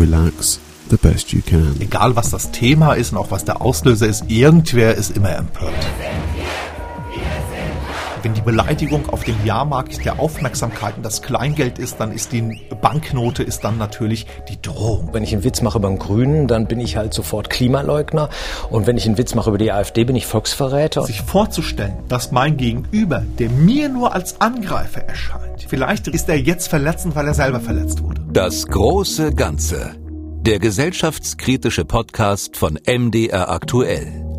relax the best you can. Egal was das Thema ist und auch was der Auslöser ist, irgendwer ist immer empört. Wenn die Beleidigung auf dem Jahrmarkt der Aufmerksamkeiten das Kleingeld ist, dann ist die Banknote ist dann natürlich die Drohung. Wenn ich einen Witz mache über den Grünen, dann bin ich halt sofort Klimaleugner. Und wenn ich einen Witz mache über die AfD, bin ich Volksverräter. Sich vorzustellen, dass mein Gegenüber, der mir nur als Angreifer erscheint, vielleicht ist er jetzt verletzend, weil er selber verletzt wurde. Das große Ganze. Der gesellschaftskritische Podcast von MDR aktuell.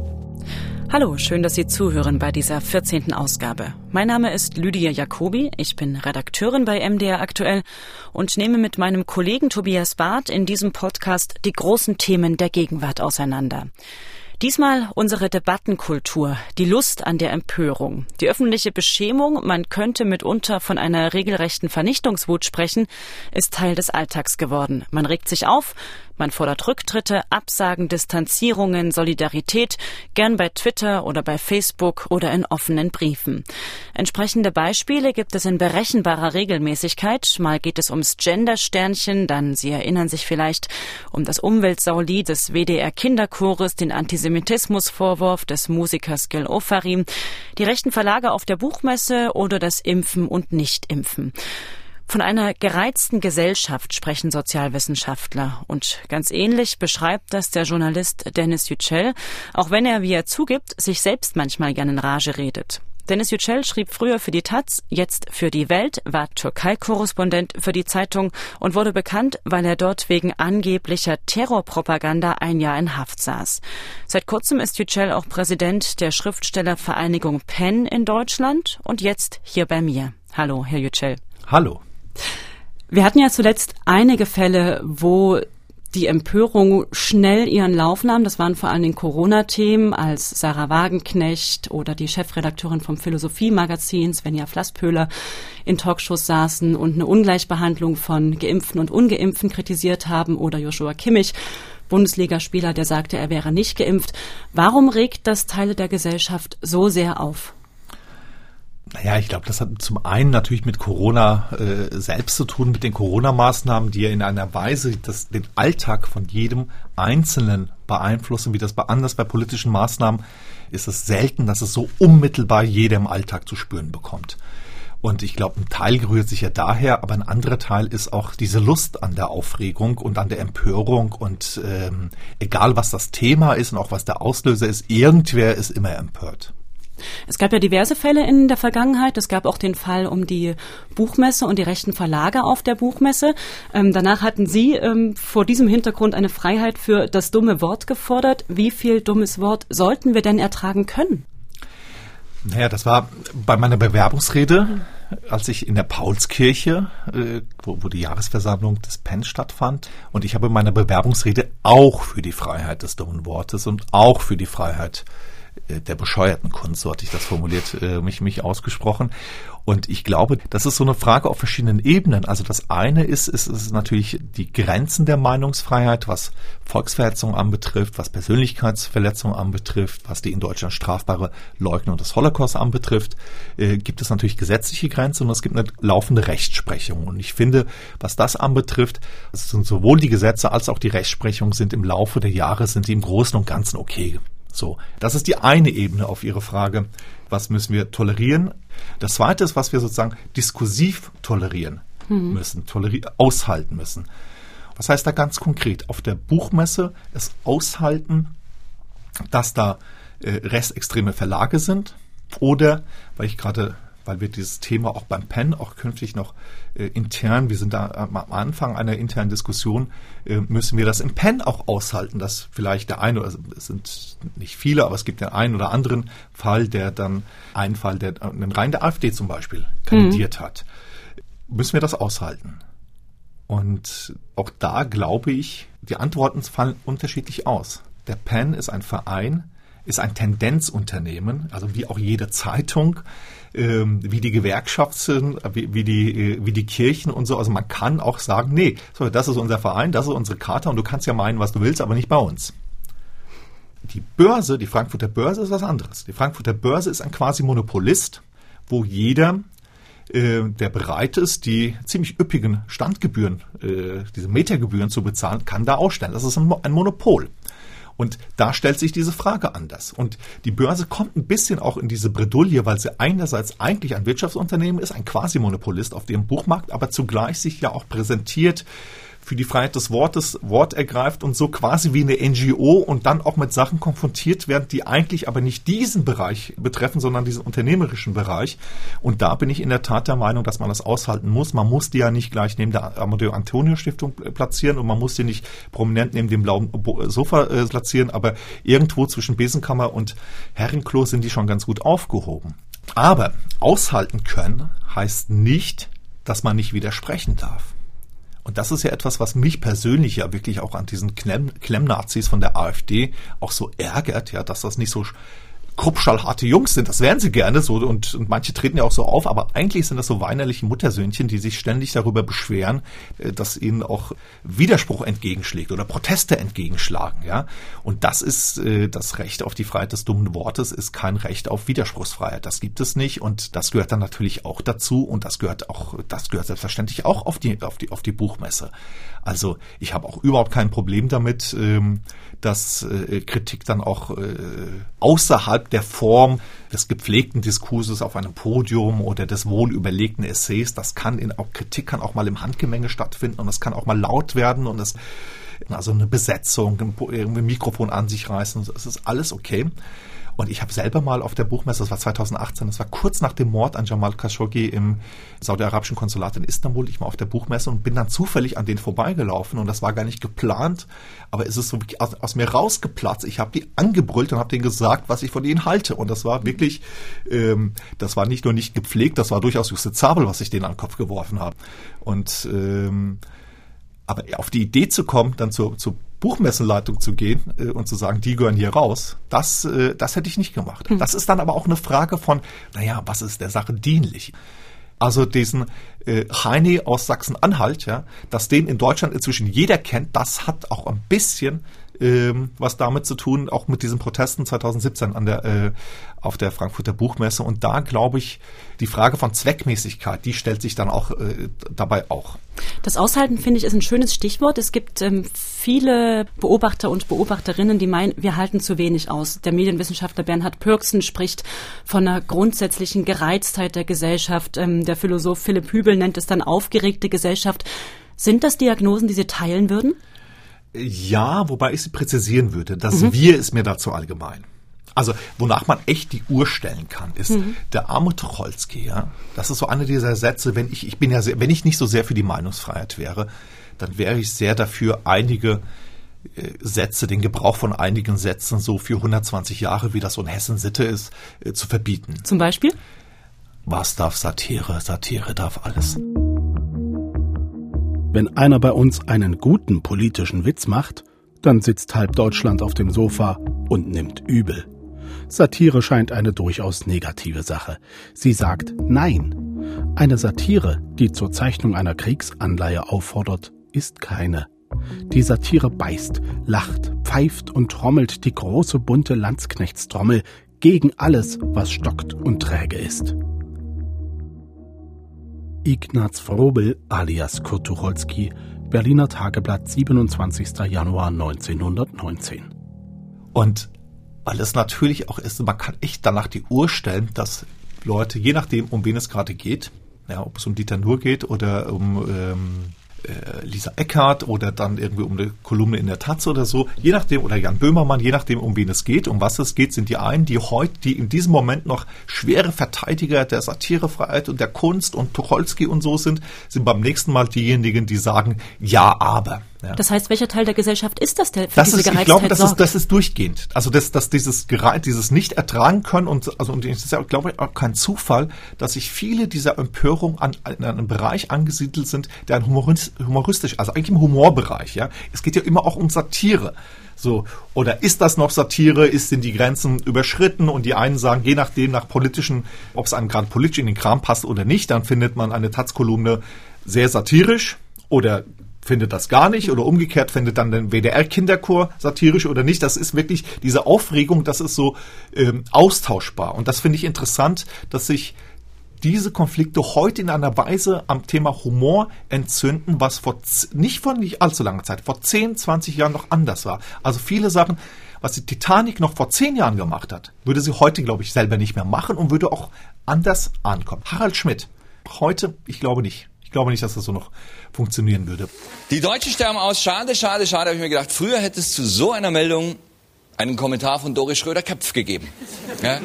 Hallo, schön, dass Sie zuhören bei dieser 14. Ausgabe. Mein Name ist Lydia Jacobi, ich bin Redakteurin bei MDR aktuell und nehme mit meinem Kollegen Tobias Barth in diesem Podcast die großen Themen der Gegenwart auseinander. Diesmal unsere Debattenkultur, die Lust an der Empörung, die öffentliche Beschämung, man könnte mitunter von einer regelrechten Vernichtungswut sprechen, ist Teil des Alltags geworden. Man regt sich auf, man fordert Rücktritte, Absagen, Distanzierungen, Solidarität, gern bei Twitter oder bei Facebook oder in offenen Briefen. Entsprechende Beispiele gibt es in berechenbarer Regelmäßigkeit. Mal geht es ums Gender-Sternchen, dann, Sie erinnern sich vielleicht, um das Umweltsauli des WDR Kinderchores, den Antisemitismusvorwurf des Musikers Gil Ofarim, die rechten Verlage auf der Buchmesse oder das Impfen und Nichtimpfen. Von einer gereizten Gesellschaft sprechen Sozialwissenschaftler. Und ganz ähnlich beschreibt das der Journalist Dennis Yücel, auch wenn er, wie er zugibt, sich selbst manchmal gerne in Rage redet. Dennis Yücel schrieb früher für die Taz, jetzt für die Welt, war Türkei-Korrespondent für die Zeitung und wurde bekannt, weil er dort wegen angeblicher Terrorpropaganda ein Jahr in Haft saß. Seit kurzem ist Yücel auch Präsident der Schriftstellervereinigung PEN in Deutschland und jetzt hier bei mir. Hallo, Herr Yücel. Hallo. Wir hatten ja zuletzt einige Fälle, wo die Empörung schnell ihren Lauf nahm. Das waren vor allen Dingen Corona-Themen, als Sarah Wagenknecht oder die Chefredakteurin vom Philosophie-Magazin, Svenja Flasspöhler, in Talkshows saßen und eine Ungleichbehandlung von Geimpften und Ungeimpften kritisiert haben oder Joshua Kimmich, Bundesligaspieler, der sagte, er wäre nicht geimpft. Warum regt das Teile der Gesellschaft so sehr auf? Naja, ich glaube, das hat zum einen natürlich mit Corona äh, selbst zu tun, mit den Corona-Maßnahmen, die ja in einer Weise das, den Alltag von jedem Einzelnen beeinflussen, wie das bei anders bei politischen Maßnahmen ist es selten, dass es so unmittelbar jeder im Alltag zu spüren bekommt. Und ich glaube, ein Teil rührt sich ja daher, aber ein anderer Teil ist auch diese Lust an der Aufregung und an der Empörung. Und ähm, egal was das Thema ist und auch was der Auslöser ist, irgendwer ist immer empört. Es gab ja diverse Fälle in der Vergangenheit. Es gab auch den Fall um die Buchmesse und die rechten Verlage auf der Buchmesse. Ähm, danach hatten Sie ähm, vor diesem Hintergrund eine Freiheit für das dumme Wort gefordert. Wie viel dummes Wort sollten wir denn ertragen können? Naja, das war bei meiner Bewerbungsrede, als ich in der Paulskirche, äh, wo, wo die Jahresversammlung des PEN stattfand. Und ich habe in meiner Bewerbungsrede auch für die Freiheit des dummen Wortes und auch für die Freiheit äh, der bescheuerten Kunst, so hatte ich das formuliert, äh, mich, mich ausgesprochen. Und ich glaube, das ist so eine Frage auf verschiedenen Ebenen. Also das eine ist, ist, ist natürlich die Grenzen der Meinungsfreiheit, was Volksverhetzung anbetrifft, was Persönlichkeitsverletzung anbetrifft, was die in Deutschland strafbare Leugnung des Holocaust anbetrifft, äh, gibt es natürlich gesetzliche Grenzen und es gibt eine laufende Rechtsprechung. Und ich finde, was das anbetrifft, sind sowohl die Gesetze als auch die Rechtsprechung sind im Laufe der Jahre, sind die im Großen und Ganzen okay so, das ist die eine Ebene auf Ihre Frage, was müssen wir tolerieren. Das zweite ist, was wir sozusagen diskursiv tolerieren mhm. müssen, toleri aushalten müssen. Was heißt da ganz konkret? Auf der Buchmesse es aushalten, dass da äh, rechtsextreme Verlage sind oder, weil ich gerade weil wir dieses Thema auch beim PEN auch künftig noch äh, intern, wir sind da am Anfang einer internen Diskussion, äh, müssen wir das im PEN auch aushalten, dass vielleicht der eine, also es sind nicht viele, aber es gibt den einen oder anderen Fall, der dann einen Fall, der einen Reihen der AfD zum Beispiel kandidiert mhm. hat. Müssen wir das aushalten? Und auch da glaube ich, die Antworten fallen unterschiedlich aus. Der PEN ist ein Verein, ist ein Tendenzunternehmen, also wie auch jede Zeitung, wie die Gewerkschaften, wie, wie, die, äh, wie die Kirchen und so. Also man kann auch sagen, nee, so, das ist unser Verein, das ist unsere Karte und du kannst ja meinen, was du willst, aber nicht bei uns. Die Börse, die Frankfurter Börse ist was anderes. Die Frankfurter Börse ist ein quasi Monopolist, wo jeder äh, der bereit ist, die ziemlich üppigen Standgebühren, äh, diese Metergebühren zu bezahlen, kann da ausstellen. Das ist ein Monopol. Und da stellt sich diese Frage anders. Und die Börse kommt ein bisschen auch in diese Bredouille, weil sie einerseits eigentlich ein Wirtschaftsunternehmen ist, ein Quasi-Monopolist auf dem Buchmarkt, aber zugleich sich ja auch präsentiert für die Freiheit des Wortes Wort ergreift und so quasi wie eine NGO und dann auch mit Sachen konfrontiert werden, die eigentlich aber nicht diesen Bereich betreffen, sondern diesen unternehmerischen Bereich. Und da bin ich in der Tat der Meinung, dass man das aushalten muss. Man muss die ja nicht gleich neben der Amadeo Antonio Stiftung platzieren und man muss die nicht prominent neben dem blauen Sofa äh, platzieren, aber irgendwo zwischen Besenkammer und Herrenklo sind die schon ganz gut aufgehoben. Aber aushalten können heißt nicht, dass man nicht widersprechen darf. Und das ist ja etwas, was mich persönlich ja wirklich auch an diesen Klemm Klemmnazis von der AfD auch so ärgert, ja, dass das nicht so kruppschallharte Jungs sind. Das wären sie gerne so und, und manche treten ja auch so auf, aber eigentlich sind das so weinerliche Muttersöhnchen, die sich ständig darüber beschweren, äh, dass ihnen auch Widerspruch entgegenschlägt oder Proteste entgegenschlagen, ja. Und das ist äh, das Recht auf die Freiheit des dummen Wortes ist kein Recht auf Widerspruchsfreiheit. Das gibt es nicht und das gehört dann natürlich auch dazu und das gehört auch, das gehört selbstverständlich auch auf die auf die auf die Buchmesse. Also ich habe auch überhaupt kein Problem damit, ähm, dass äh, Kritik dann auch äh, außerhalb der Form des gepflegten Diskurses auf einem Podium oder des wohlüberlegten Essays, das kann in auch Kritik kann auch mal im Handgemenge stattfinden und es kann auch mal laut werden und es also eine Besetzung, ein Mikrofon an sich reißen, es ist alles okay. Und ich habe selber mal auf der Buchmesse, das war 2018, das war kurz nach dem Mord an Jamal Khashoggi im saudi-arabischen Konsulat in Istanbul, ich war auf der Buchmesse und bin dann zufällig an denen vorbeigelaufen und das war gar nicht geplant, aber es ist so aus, aus mir rausgeplatzt. Ich habe die angebrüllt und habe denen gesagt, was ich von ihnen halte und das war wirklich, ähm, das war nicht nur nicht gepflegt, das war durchaus justizabel, was ich denen an den Kopf geworfen habe. Und ähm, aber auf die Idee zu kommen, dann zur, zur Buchmessenleitung zu gehen äh, und zu sagen, die gehören hier raus, das, äh, das hätte ich nicht gemacht. Hm. Das ist dann aber auch eine Frage von, naja, was ist der Sache dienlich? Also diesen äh, Heini aus Sachsen-Anhalt, ja, dass den in Deutschland inzwischen jeder kennt, das hat auch ein bisschen ähm, was damit zu tun, auch mit diesen Protesten 2017 an der, äh, auf der Frankfurter Buchmesse. Und da glaube ich, die Frage von Zweckmäßigkeit, die stellt sich dann auch äh, dabei auch. Das Aushalten, finde ich, ist ein schönes Stichwort. Es gibt ähm, viele Beobachter und Beobachterinnen, die meinen, wir halten zu wenig aus. Der Medienwissenschaftler Bernhard Pürksen spricht von einer grundsätzlichen Gereiztheit der Gesellschaft. Ähm, der Philosoph Philipp Hübel nennt es dann aufgeregte Gesellschaft. Sind das Diagnosen, die Sie teilen würden? Ja, wobei ich sie präzisieren würde. Das mhm. Wir ist mir dazu allgemein. Also, wonach man echt die Uhr stellen kann, ist mhm. der arme Tucholsky, ja. Das ist so einer dieser Sätze, wenn ich, ich bin ja sehr, wenn ich nicht so sehr für die Meinungsfreiheit wäre, dann wäre ich sehr dafür, einige äh, Sätze, den Gebrauch von einigen Sätzen so für 120 Jahre, wie das so in Hessen Sitte ist, äh, zu verbieten. Zum Beispiel? Was darf Satire? Satire darf alles. Wenn einer bei uns einen guten politischen Witz macht, dann sitzt halb Deutschland auf dem Sofa und nimmt übel. Satire scheint eine durchaus negative Sache. Sie sagt Nein. Eine Satire, die zur Zeichnung einer Kriegsanleihe auffordert, ist keine. Die Satire beißt, lacht, pfeift und trommelt die große bunte Landsknechtstrommel gegen alles, was stockt und träge ist. Ignaz Frobel alias Kurt Tucholsky, Berliner Tageblatt, 27. Januar 1919. Und weil es natürlich auch ist, man kann echt danach die Uhr stellen, dass Leute, je nachdem, um wen es gerade geht, ja, ob es um Dieter Nuhr geht oder um ähm, äh, Lisa Eckhardt oder dann irgendwie um eine Kolumne in der Taz oder so, je nachdem, oder Jan Böhmermann, je nachdem, um wen es geht, um was es geht, sind die einen, die heute, die in diesem Moment noch schwere Verteidiger der Satirefreiheit und der Kunst und Tucholsky und so sind, sind beim nächsten Mal diejenigen, die sagen, ja, aber. Ja. Das heißt, welcher Teil der Gesellschaft ist das, der für das diese ist, Ich glaube, das ist, das ist durchgehend. Also das, dass dieses gereizt, dieses nicht ertragen können und also und es ist ja, glaube ich, auch kein Zufall, dass sich viele dieser Empörung an, an einem Bereich angesiedelt sind, der ein humoristisch, also eigentlich im Humorbereich. Ja, es geht ja immer auch um Satire. So, oder ist das noch Satire? Ist sind die Grenzen überschritten? Und die einen sagen, je nachdem, nach politischen, ob es einem gerade politisch in den Kram passt oder nicht, dann findet man eine Taz-Kolumne sehr satirisch oder findet das gar nicht oder umgekehrt findet dann den WDR-Kinderchor satirisch oder nicht. Das ist wirklich diese Aufregung, das ist so ähm, austauschbar. Und das finde ich interessant, dass sich diese Konflikte heute in einer Weise am Thema Humor entzünden, was vor nicht vor nicht allzu langer Zeit, vor 10, 20 Jahren noch anders war. Also viele Sachen, was die Titanic noch vor 10 Jahren gemacht hat, würde sie heute, glaube ich, selber nicht mehr machen und würde auch anders ankommen. Harald Schmidt, heute, ich glaube nicht. Ich glaube nicht, dass das so noch funktionieren würde. Die Deutschen sterben aus. Schade, schade, schade, habe ich mir gedacht. Früher hätte es zu so einer Meldung einen Kommentar von Doris Schröder-Köpf gegeben. Ja,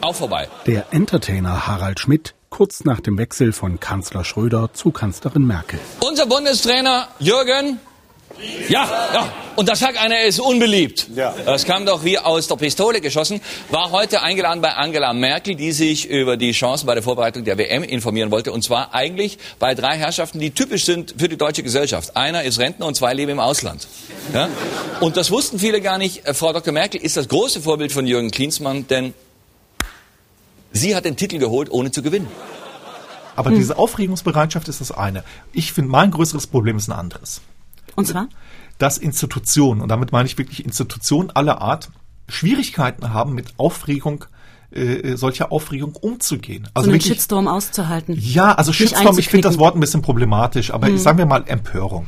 auch vorbei. Der Entertainer Harald Schmidt kurz nach dem Wechsel von Kanzler Schröder zu Kanzlerin Merkel. Unser Bundestrainer Jürgen ja, ja. Und da sagt einer, er ist unbeliebt. Ja. Das kam doch wie aus der Pistole geschossen. War heute eingeladen bei Angela Merkel, die sich über die Chancen bei der Vorbereitung der WM informieren wollte. Und zwar eigentlich bei drei Herrschaften, die typisch sind für die deutsche Gesellschaft. Einer ist Rentner und zwei leben im Ausland. Ja? Und das wussten viele gar nicht. Äh, Frau Dr. Merkel ist das große Vorbild von Jürgen Klinsmann, denn sie hat den Titel geholt, ohne zu gewinnen. Aber hm. diese Aufregungsbereitschaft ist das eine. Ich finde, mein größeres Problem ist ein anderes. Und zwar? Dass Institutionen, und damit meine ich wirklich Institutionen aller Art, Schwierigkeiten haben mit Aufregung äh, solcher Aufregung umzugehen. Also so einen wirklich, Shitstorm auszuhalten. Ja, also Shitstorm, ich finde das Wort ein bisschen problematisch, aber hm. sagen wir mal Empörung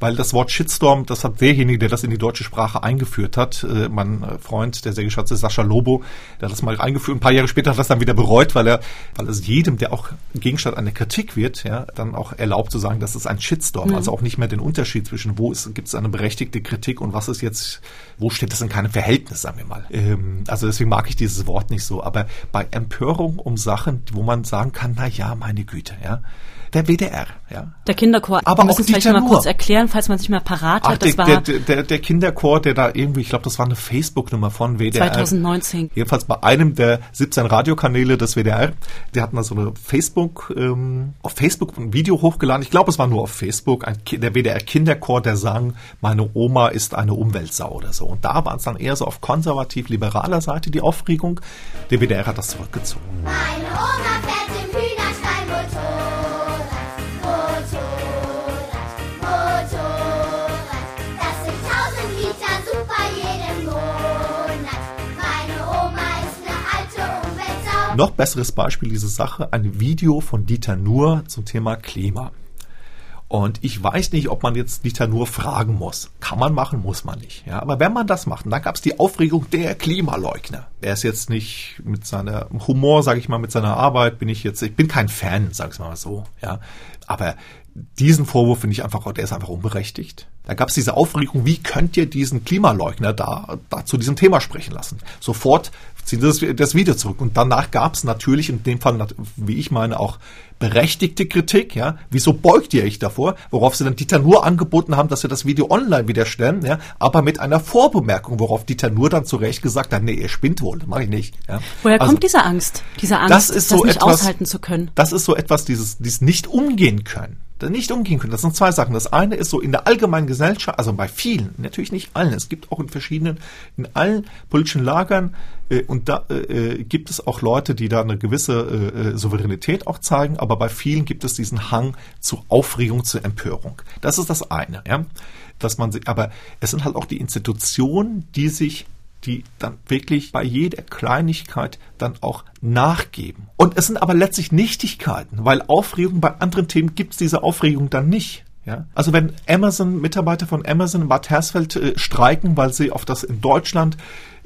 weil das Wort Shitstorm, das hat derjenige, der das in die deutsche Sprache eingeführt hat, äh, mein äh, Freund, der sehr geschätzte Sascha Lobo, der hat das mal eingeführt. Ein paar Jahre später hat das dann wieder bereut, weil er, weil es jedem, der auch Gegenstand einer Kritik wird, ja, dann auch erlaubt zu sagen, das ist ein Shitstorm. Mhm. Also auch nicht mehr den Unterschied zwischen wo gibt es eine berechtigte Kritik und was ist jetzt, wo steht das in keinem Verhältnis, sagen wir mal. Ähm, also deswegen mag ich dieses Wort nicht so. Aber bei Empörung um Sachen, wo man sagen kann, na ja, meine Güte, ja der WDR, ja. Der Kinderchor. Aber Wir müssen es vielleicht mal kurz erklären, falls man sich mal parat Ach, hat. Das der, war der, der, der Kinderchor, der da irgendwie, ich glaube, das war eine Facebook-Nummer von WDR. 2019. Jedenfalls bei einem der 17 Radiokanäle des WDR. Die hatten da so eine Facebook, ähm, auf Facebook ein Video hochgeladen. Ich glaube, es war nur auf Facebook. Ein, der WDR Kinderchor, der sang, meine Oma ist eine Umweltsau oder so. Und da war es dann eher so auf konservativ-liberaler Seite die Aufregung. Der WDR hat das zurückgezogen. Meine Oma Noch besseres Beispiel dieser Sache, ein Video von Dieter Nuhr zum Thema Klima. Und ich weiß nicht, ob man jetzt Dieter Nuhr fragen muss. Kann man machen, muss man nicht. Ja, aber wenn man das macht, dann gab es die Aufregung der Klimaleugner. Er ist jetzt nicht mit seiner Humor, sage ich mal, mit seiner Arbeit bin ich jetzt, ich bin kein Fan, sag ich mal so. Ja, aber diesen Vorwurf finde ich einfach, der ist einfach unberechtigt. Da gab es diese Aufregung, wie könnt ihr diesen Klimaleugner da, da zu diesem Thema sprechen lassen? Sofort ziehen das, das Video zurück. Und danach gab es natürlich, in dem Fall, wie ich meine, auch berechtigte Kritik. Ja, Wieso beugt ihr euch davor? Worauf sie dann Dieter nur angeboten haben, dass sie das Video online wieder stellen, ja, aber mit einer Vorbemerkung, worauf Dieter nur dann zu Recht gesagt hat, nee, ihr spinnt wohl, mach ich nicht. Ja. Woher also, kommt diese Angst? Diese Angst, das, ist so das nicht etwas, aushalten zu können? Das ist so etwas, dieses, dieses nicht umgehen können nicht umgehen können. Das sind zwei Sachen. Das eine ist so in der allgemeinen Gesellschaft, also bei vielen, natürlich nicht allen, es gibt auch in verschiedenen, in allen politischen Lagern äh, und da äh, äh gibt es auch Leute, die da eine gewisse äh, äh, Souveränität auch zeigen, aber bei vielen gibt es diesen Hang zu Aufregung, zu Empörung. Das ist das eine, ja. Dass man aber es sind halt auch die Institutionen, die sich die dann wirklich bei jeder Kleinigkeit dann auch nachgeben. Und es sind aber letztlich Nichtigkeiten, weil Aufregung bei anderen Themen gibt es diese Aufregung dann nicht. Ja? Also wenn Amazon, Mitarbeiter von Amazon in Bad Hersfeld äh, streiken, weil sie auf das in Deutschland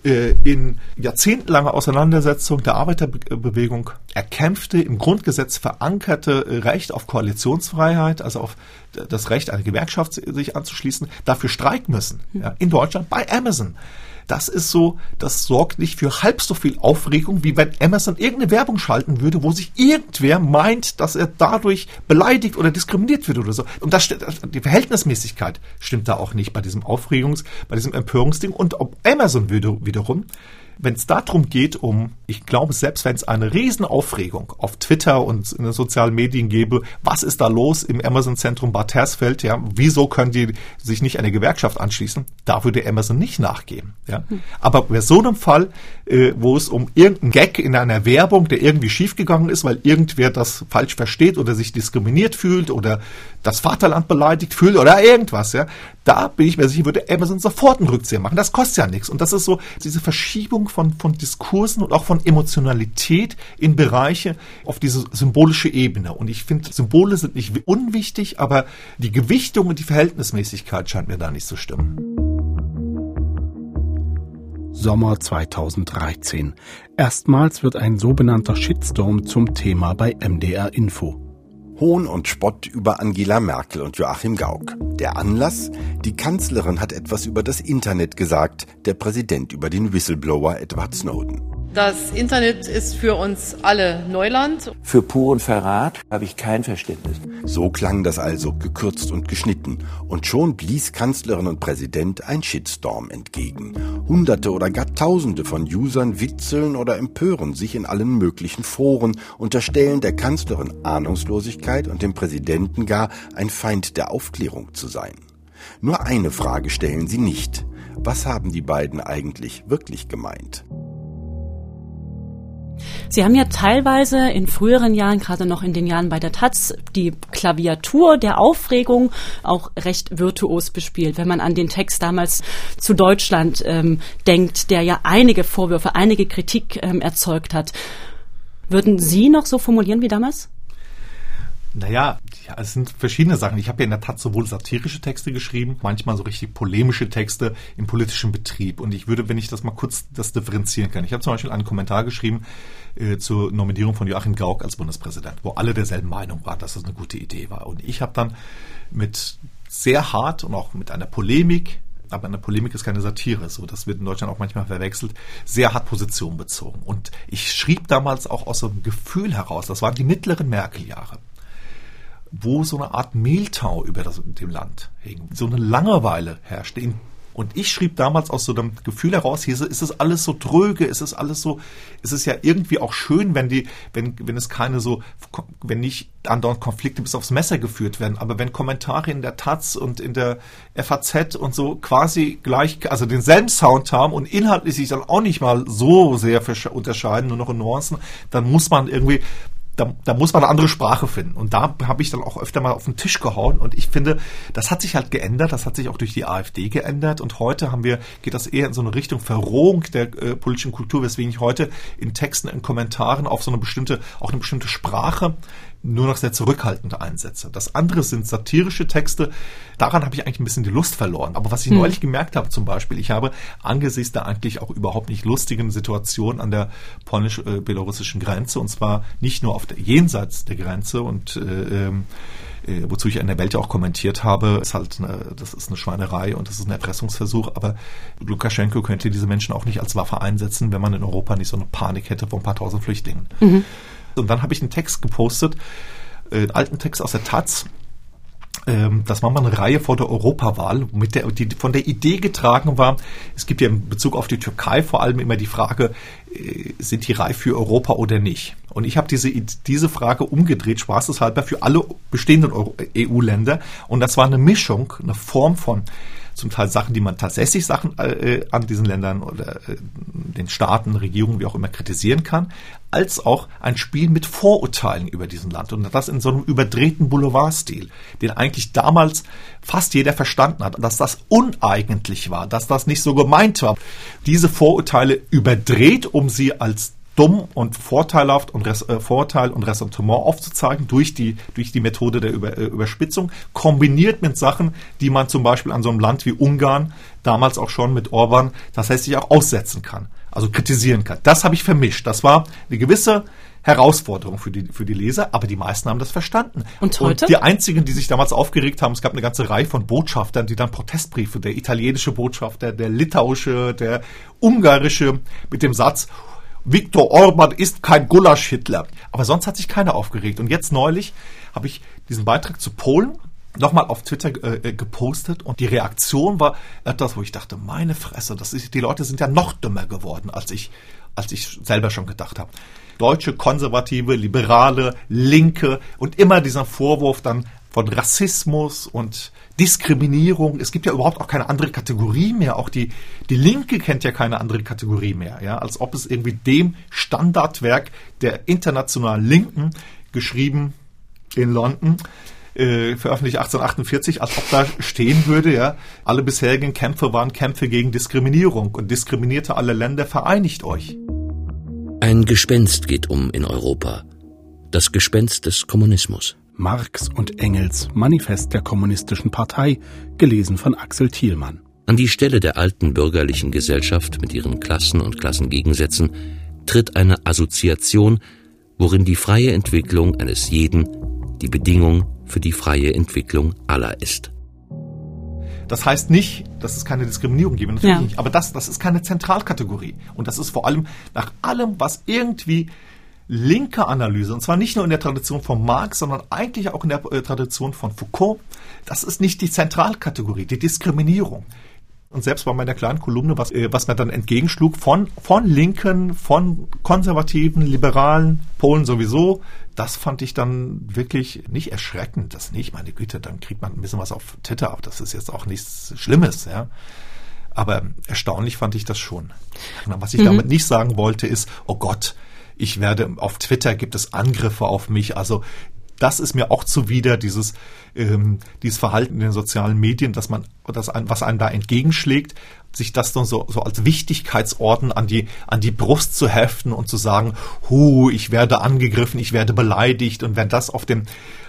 äh, in jahrzehntelanger Auseinandersetzung der Arbeiterbewegung erkämpfte, im Grundgesetz verankerte äh, Recht auf Koalitionsfreiheit, also auf das Recht, eine Gewerkschaft sich anzuschließen, dafür streiken müssen. Ja, in Deutschland bei Amazon das ist so, das sorgt nicht für halb so viel Aufregung, wie wenn Amazon irgendeine Werbung schalten würde, wo sich irgendwer meint, dass er dadurch beleidigt oder diskriminiert wird oder so. Und das, die Verhältnismäßigkeit stimmt da auch nicht bei diesem Aufregungs, bei diesem Empörungsding. Und ob Amazon wiederum wenn es darum geht, um, ich glaube, selbst wenn es eine Riesenaufregung auf Twitter und in den sozialen Medien gäbe, was ist da los im Amazon-Zentrum Bad Hersfeld, ja, wieso können die sich nicht eine Gewerkschaft anschließen? Da würde Amazon nicht nachgeben, ja. Aber bei so einem Fall, äh, wo es um irgendeinen Gag in einer Werbung, der irgendwie schiefgegangen ist, weil irgendwer das falsch versteht oder sich diskriminiert fühlt oder das Vaterland beleidigt fühlt oder irgendwas, ja, da bin ich mir sicher, würde Amazon sofort einen Rückzieher machen. Das kostet ja nichts. Und das ist so diese Verschiebung von, von Diskursen und auch von Emotionalität in Bereiche auf diese symbolische Ebene. Und ich finde, Symbole sind nicht unwichtig, aber die Gewichtung und die Verhältnismäßigkeit scheint mir da nicht zu stimmen. Sommer 2013. Erstmals wird ein sogenannter Shitstorm zum Thema bei MDR Info. Hohn und Spott über Angela Merkel und Joachim Gauck. Der Anlass? Die Kanzlerin hat etwas über das Internet gesagt, der Präsident über den Whistleblower Edward Snowden. Das Internet ist für uns alle Neuland. Für puren Verrat habe ich kein Verständnis. So klang das also, gekürzt und geschnitten. Und schon blies Kanzlerin und Präsident ein Shitstorm entgegen. Hunderte oder gar Tausende von Usern witzeln oder empören sich in allen möglichen Foren, unterstellen der Kanzlerin Ahnungslosigkeit und dem Präsidenten gar ein Feind der Aufklärung zu sein. Nur eine Frage stellen sie nicht. Was haben die beiden eigentlich wirklich gemeint? Sie haben ja teilweise in früheren Jahren, gerade noch in den Jahren bei der Taz, die Klaviatur der Aufregung auch recht virtuos bespielt. Wenn man an den Text damals zu Deutschland ähm, denkt, der ja einige Vorwürfe, einige Kritik ähm, erzeugt hat. Würden Sie noch so formulieren wie damals? Naja, ja, es sind verschiedene Sachen. Ich habe ja in der Tat sowohl satirische Texte geschrieben, manchmal so richtig polemische Texte im politischen Betrieb. Und ich würde, wenn ich das mal kurz das differenzieren kann. Ich habe zum Beispiel einen Kommentar geschrieben äh, zur Nominierung von Joachim Gauck als Bundespräsident, wo alle derselben Meinung waren, dass das eine gute Idee war. Und ich habe dann mit sehr hart und auch mit einer Polemik aber eine Polemik ist keine Satire, so das wird in Deutschland auch manchmal verwechselt, sehr hart Position bezogen. Und ich schrieb damals auch aus so einem Gefühl heraus, das waren die mittleren Merkel-Jahre wo so eine Art Mehltau über das, dem Land hing. So eine Langeweile herrschte. Und ich schrieb damals aus so einem Gefühl heraus, hier ist es alles so dröge, ist es alles so, ist es ja irgendwie auch schön, wenn die, wenn, wenn es keine so, wenn nicht andauernd Konflikte bis aufs Messer geführt werden, aber wenn Kommentare in der Taz und in der FAZ und so quasi gleich, also denselben Sound haben und inhaltlich sich dann auch nicht mal so sehr unterscheiden, nur noch in Nuancen, dann muss man irgendwie da, da muss man eine andere Sprache finden. Und da habe ich dann auch öfter mal auf den Tisch gehauen. Und ich finde, das hat sich halt geändert. Das hat sich auch durch die AfD geändert. Und heute haben wir, geht das eher in so eine Richtung Verrohung der äh, politischen Kultur, weswegen ich heute in Texten, in Kommentaren auf so eine bestimmte, auch eine bestimmte Sprache nur noch sehr zurückhaltend einsetze. Das andere sind satirische Texte. Daran habe ich eigentlich ein bisschen die Lust verloren. Aber was ich hm. neulich gemerkt habe zum Beispiel, ich habe angesichts der eigentlich auch überhaupt nicht lustigen Situation an der polnisch-belarussischen Grenze, und zwar nicht nur auf der jenseits der Grenze und äh, ähm, äh, wozu ich in der Welt ja auch kommentiert habe, ist halt eine, das ist eine Schweinerei und das ist ein Erpressungsversuch, aber Lukaschenko könnte diese Menschen auch nicht als Waffe einsetzen, wenn man in Europa nicht so eine Panik hätte von ein paar tausend Flüchtlingen. Mhm. Und dann habe ich einen Text gepostet, äh, einen alten Text aus der Taz. Ähm, das war mal eine Reihe vor der Europawahl, mit der, die von der Idee getragen war. Es gibt ja in Bezug auf die Türkei vor allem immer die Frage, äh, sind die reif für Europa oder nicht? Und ich habe diese, diese Frage umgedreht, spaßeshalber, für alle bestehenden EU-Länder. Und das war eine Mischung, eine Form von zum Teil Sachen, die man tatsächlich Sachen äh, an diesen Ländern oder äh, den Staaten, Regierungen, wie auch immer kritisieren kann, als auch ein Spiel mit Vorurteilen über diesen Land und das in so einem überdrehten Boulevardstil, den eigentlich damals fast jeder verstanden hat, dass das uneigentlich war, dass das nicht so gemeint war. Diese Vorurteile überdreht, um sie als dumm und vorteilhaft und Res, äh, Vorteil und Ressentiment aufzuzeigen durch die, durch die Methode der Über, äh, Überspitzung, kombiniert mit Sachen, die man zum Beispiel an so einem Land wie Ungarn, damals auch schon mit Orban, das heißt, sich auch aussetzen kann, also kritisieren kann. Das habe ich vermischt. Das war eine gewisse Herausforderung für die, für die Leser, aber die meisten haben das verstanden. Und heute? Und die einzigen, die sich damals aufgeregt haben, es gab eine ganze Reihe von Botschaftern, die dann Protestbriefe, der italienische Botschafter, der litauische, der ungarische, mit dem Satz, Viktor Orban ist kein Gulasch-Hitler. Aber sonst hat sich keiner aufgeregt. Und jetzt neulich habe ich diesen Beitrag zu Polen nochmal auf Twitter äh, gepostet und die Reaktion war etwas, wo ich dachte, meine Fresse, das ist, die Leute sind ja noch dümmer geworden, als ich, als ich selber schon gedacht habe. Deutsche, konservative, liberale, linke und immer dieser Vorwurf dann von Rassismus und Diskriminierung. Es gibt ja überhaupt auch keine andere Kategorie mehr. Auch die, die Linke kennt ja keine andere Kategorie mehr. Ja, als ob es irgendwie dem Standardwerk der internationalen Linken, geschrieben in London, äh, veröffentlicht 1848, als ob da stehen würde, ja, alle bisherigen Kämpfe waren Kämpfe gegen Diskriminierung und diskriminierte alle Länder, vereinigt euch. Ein Gespenst geht um in Europa. Das Gespenst des Kommunismus. Marx und Engels Manifest der Kommunistischen Partei, gelesen von Axel Thielmann. An die Stelle der alten bürgerlichen Gesellschaft mit ihren Klassen und Klassengegensätzen tritt eine Assoziation, worin die freie Entwicklung eines jeden die Bedingung für die freie Entwicklung aller ist. Das heißt nicht, dass es keine Diskriminierung gibt, natürlich Ja. nicht. Aber das, das ist keine Zentralkategorie. Und das ist vor allem nach allem, was irgendwie linke Analyse, und zwar nicht nur in der Tradition von Marx, sondern eigentlich auch in der äh, Tradition von Foucault, das ist nicht die Zentralkategorie, die Diskriminierung. Und selbst bei meiner kleinen Kolumne, was, äh, was mir dann entgegenschlug, von, von Linken, von konservativen, liberalen, Polen sowieso, das fand ich dann wirklich nicht erschreckend. Das nicht, meine Güte, dann kriegt man ein bisschen was auf Twitter ab. Das ist jetzt auch nichts Schlimmes, ja. Aber erstaunlich fand ich das schon. Was ich Mhm. damit nicht sagen wollte, ist, oh Gott, ich werde auf Twitter gibt es Angriffe auf mich. Also das ist mir auch zuwider, dieses, ähm, dieses Verhalten in den sozialen Medien, dass man, das ein, was einem da entgegenschlägt, sich das dann so, so als Wichtigkeitsorden an die, an die Brust zu heften und zu sagen, hu, ich werde angegriffen, ich werde beleidigt und wenn das auf dem,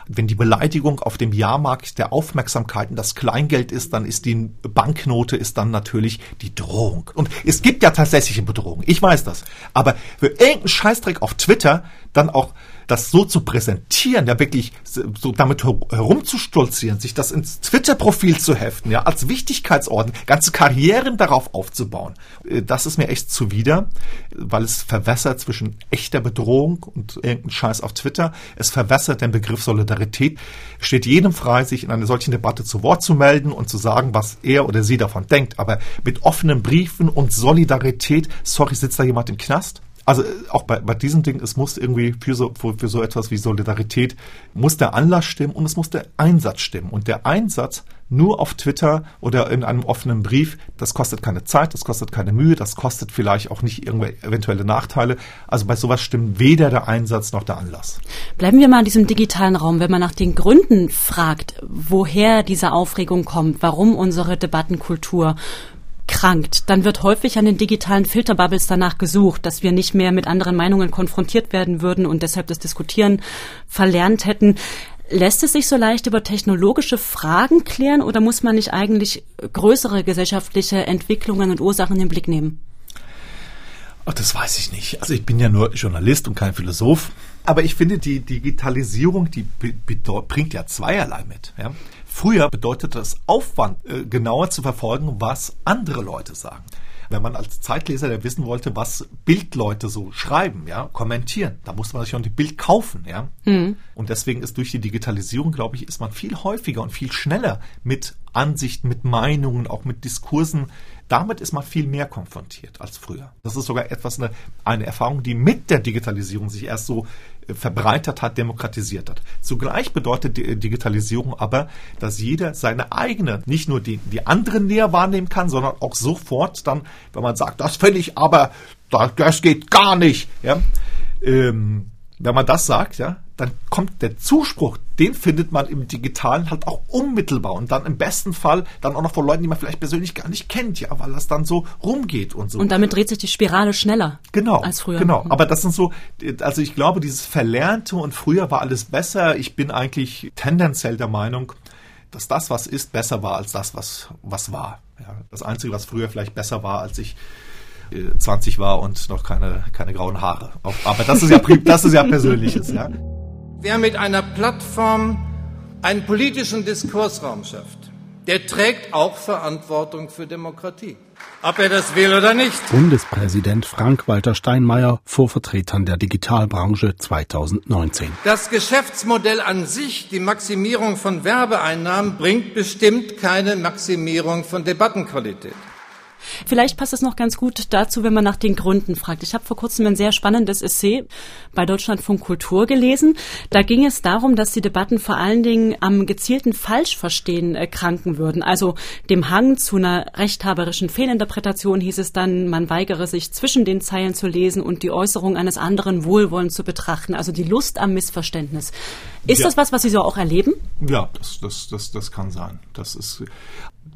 wenn die Beleidigung auf dem Jahrmarkt der Aufmerksamkeiten das Kleingeld ist, dann ist die Banknote ist dann natürlich die Drohung. Und es gibt ja tatsächliche Bedrohung. Ich weiß das. Aber für irgendeinen Scheißdreck auf Twitter dann auch das so zu präsentieren, ja wirklich so damit her- herumzustolzieren, sich das ins Twitter-Profil zu heften, ja, als Wichtigkeitsorden, ganze Karrieren darauf aufzubauen, äh, das ist mir echt zuwider, weil es verwässert zwischen echter Bedrohung und irgendein Scheiß auf Twitter. Es verwässert den Begriff Solidarität. Steht jedem frei, sich in einer solchen Debatte zu Wort zu melden und zu sagen, was er oder sie davon denkt. Aber mit offenen Briefen und Solidarität, sorry, sitzt da jemand im Knast? Also äh, auch bei, bei diesem Ding, es muss irgendwie für so, für, für so etwas wie Solidarität, muss der Anlass stimmen und es muss der Einsatz stimmen. Und der Einsatz nur auf Twitter oder in einem offenen Brief, das kostet keine Zeit, das kostet keine Mühe, das kostet vielleicht auch nicht irgendwelche eventuelle Nachteile. Also bei sowas stimmt weder der Einsatz noch der Anlass. Bleiben wir mal in diesem digitalen Raum, wenn man nach den Gründen fragt, woher diese Aufregung kommt, warum unsere Debattenkultur krankt, dann wird häufig an den digitalen Filterbubbles danach gesucht, dass wir nicht mehr mit anderen Meinungen konfrontiert werden würden und deshalb das Diskutieren verlernt hätten. Lässt es sich so leicht über technologische Fragen klären oder muss man nicht eigentlich größere gesellschaftliche Entwicklungen und Ursachen in den Blick nehmen? Ach, das weiß ich nicht. Also ich bin ja nur Journalist und kein Philosoph. Aber ich finde, die Digitalisierung, die bringt ja zweierlei mit. Ja? Früher bedeutete es Aufwand, äh, genauer zu verfolgen, was andere Leute sagen. Wenn man als Zeitleser der wissen wollte, was Bildleute so schreiben, ja, kommentieren, da musste man sich schon die Bild kaufen, ja. Und deswegen ist durch die Digitalisierung, glaube ich, ist man viel häufiger und viel schneller mit Ansichten, mit Meinungen, auch mit Diskursen. Damit ist man viel mehr konfrontiert als früher. Das ist sogar etwas eine, eine Erfahrung, die mit der Digitalisierung sich erst so verbreitert hat, demokratisiert hat. Zugleich bedeutet die Digitalisierung aber, dass jeder seine eigene, nicht nur die, die anderen näher wahrnehmen kann, sondern auch sofort dann, wenn man sagt, das finde ich aber, das, das geht gar nicht, ja, ähm, wenn man das sagt, ja, dann kommt der Zuspruch, den findet man im Digitalen halt auch unmittelbar und dann im besten Fall dann auch noch von Leuten, die man vielleicht persönlich gar nicht kennt, ja, weil das dann so rumgeht und so. Und damit dreht sich die Spirale schneller Genau, als früher. genau. Aber das sind so, also ich glaube, dieses Verlernte und früher war alles besser. Ich bin eigentlich tendenziell der Meinung, dass das, was ist, besser war als das, was, was war. Ja, das Einzige, was früher vielleicht besser war, als ich äh, 20 war und noch keine, keine grauen Haare. Aber das ist ja, das ist ja Persönliches, ja. Wer mit einer Plattform einen politischen Diskursraum schafft, der trägt auch Verantwortung für Demokratie. Ob er das will oder nicht. Bundespräsident Frank-Walter Steinmeier vor Vertretern der Digitalbranche 2019. Das Geschäftsmodell an sich, die Maximierung von Werbeeinnahmen, bringt bestimmt keine Maximierung von Debattenqualität. Vielleicht passt es noch ganz gut dazu, wenn man nach den Gründen fragt. Ich habe vor kurzem ein sehr spannendes Essay bei Deutschlandfunk Kultur gelesen. Da ging es darum, dass die Debatten vor allen Dingen am gezielten Falschverstehen äh, kranken würden. Also dem Hang zu einer rechthaberischen Fehlinterpretation hieß es dann, man weigere sich zwischen den Zeilen zu lesen und die Äußerung eines anderen wohlwollend zu betrachten. Also die Lust am Missverständnis. Ist ja. das was, was Sie so auch erleben? Ja, das, das, das, das kann sein. Das ist,